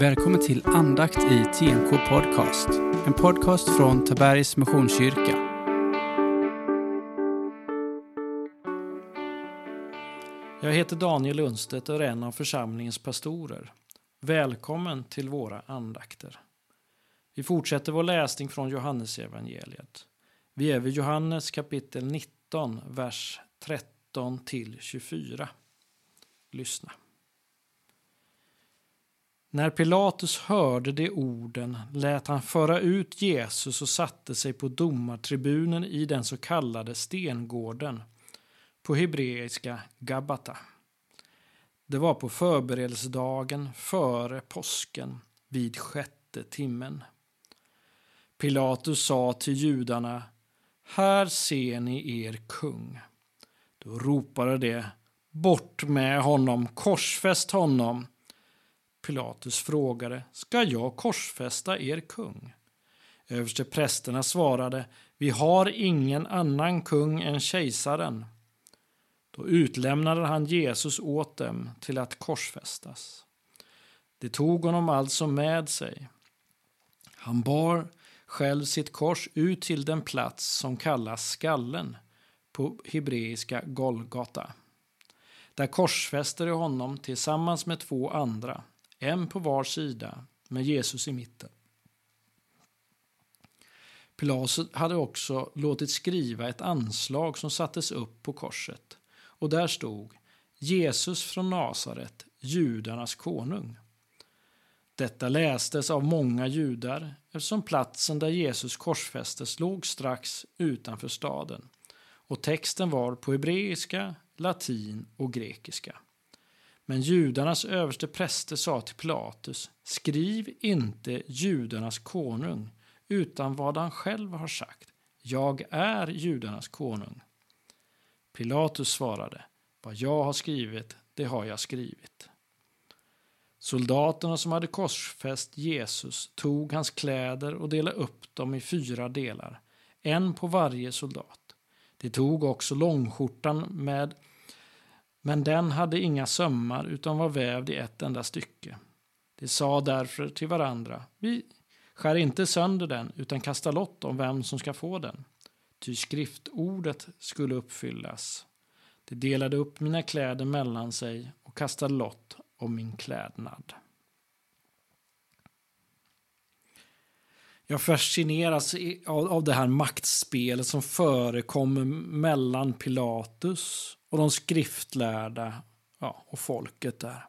Välkommen till andakt i TNK Podcast. En podcast från Tabergs Missionskyrka. Jag heter Daniel Lundstedt och är en av församlingens pastorer. Välkommen till våra andakter. Vi fortsätter vår läsning från Johannesevangeliet. Vi är vid Johannes kapitel 19, vers 13 till 24. Lyssna. När Pilatus hörde de orden lät han föra ut Jesus och satte sig på domartribunen i den så kallade stengården, på hebreiska Gabata. Det var på förberedelsedagen före påsken, vid sjätte timmen. Pilatus sa till judarna, här ser ni er kung. Då ropade de, bort med honom, korsfäst honom. Pilatus frågade, ska jag korsfästa er kung? Överste prästerna svarade, vi har ingen annan kung än kejsaren. Då utlämnade han Jesus åt dem till att korsfästas. De tog honom alltså med sig. Han bar själv sitt kors ut till den plats som kallas skallen, på hebreiska Golgata. Där korsfäste de honom tillsammans med två andra, en på var sida med Jesus i mitten. Pilatus hade också låtit skriva ett anslag som sattes upp på korset och där stod Jesus från Nasaret, judarnas konung. Detta lästes av många judar eftersom platsen där Jesus korsfästes låg strax utanför staden och texten var på hebreiska, latin och grekiska. Men judarnas överste präster sa till Pilatus, skriv inte judarnas konung, utan vad han själv har sagt. Jag är judarnas konung. Pilatus svarade, vad jag har skrivit, det har jag skrivit. Soldaterna som hade korsfäst Jesus tog hans kläder och delade upp dem i fyra delar, en på varje soldat. De tog också långskjortan med men den hade inga sömmar utan var vävd i ett enda stycke. De sa därför till varandra, vi skär inte sönder den utan kastar lott om vem som ska få den. Ty skriftordet skulle uppfyllas. De delade upp mina kläder mellan sig och kastade lott om min klädnad. Jag fascineras av det här maktspelet som förekommer mellan Pilatus och de skriftlärda ja, och folket där.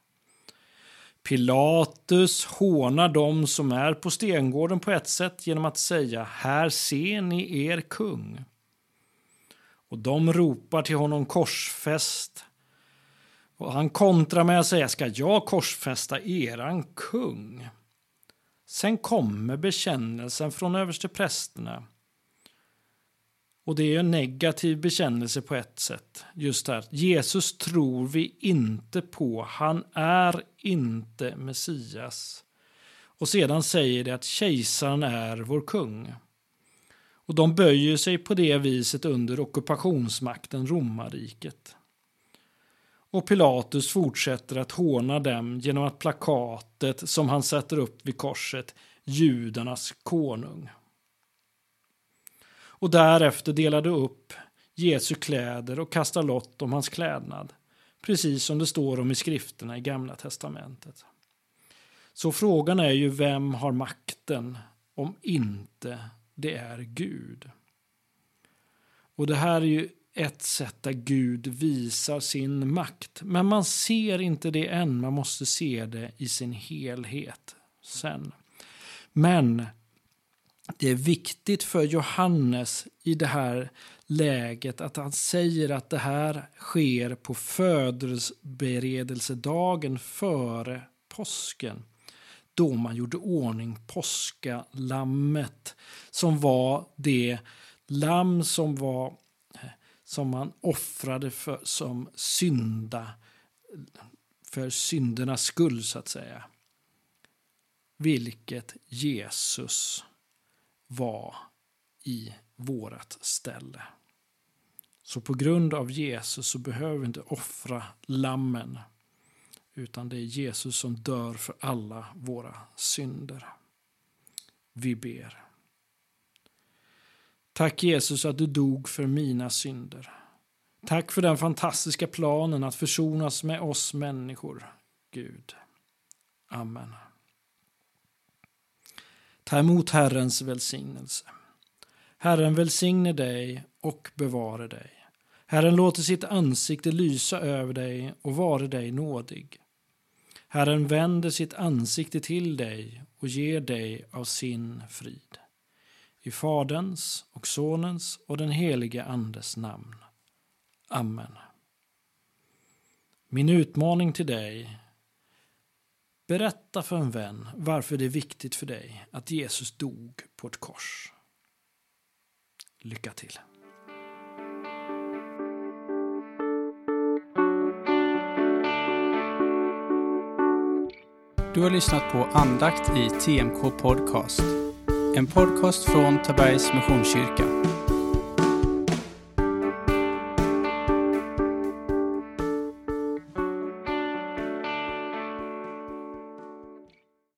Pilatus hånar dem som är på stengården på ett sätt genom att säga här ser ni er kung. Och de ropar till honom korsfäst. Och han kontrar med att säga ska jag korsfästa eran kung? Sen kommer bekännelsen från översteprästerna och det är en negativ bekännelse på ett sätt. Just här. Jesus tror vi inte på. Han är inte Messias. Och sedan säger det att kejsaren är vår kung. Och de böjer sig på det viset under ockupationsmakten romarriket. Och Pilatus fortsätter att håna dem genom att plakatet som han sätter upp vid korset, judarnas konung och därefter delade upp Jesu kläder och kastade lott om hans klädnad, precis som det står om i skrifterna i Gamla testamentet. Så frågan är ju vem har makten om inte det är Gud? Och det här är ju ett sätt där Gud visar sin makt. Men man ser inte det än, man måste se det i sin helhet sen. Men det är viktigt för Johannes i det här läget att han säger att det här sker på födelseberedelsedagen före påsken. Då man gjorde ordning påskalammet som var det lamm som var som man offrade för, som synda för syndernas skull så att säga. Vilket Jesus var i vårat ställe. Så på grund av Jesus så behöver vi inte offra lammen utan det är Jesus som dör för alla våra synder. Vi ber. Tack Jesus att du dog för mina synder. Tack för den fantastiska planen att försonas med oss människor, Gud. Amen. Ta emot Herrens välsignelse. Herren välsigne dig och bevare dig. Herren låter sitt ansikte lysa över dig och vare dig nådig. Herren vänder sitt ansikte till dig och ger dig av sin frid. I Faderns och Sonens och den helige Andes namn. Amen. Min utmaning till dig Berätta för en vän varför det är viktigt för dig att Jesus dog på ett kors. Lycka till! Du har lyssnat på andakt i TMK Podcast. En podcast från Tabergs Missionskyrka.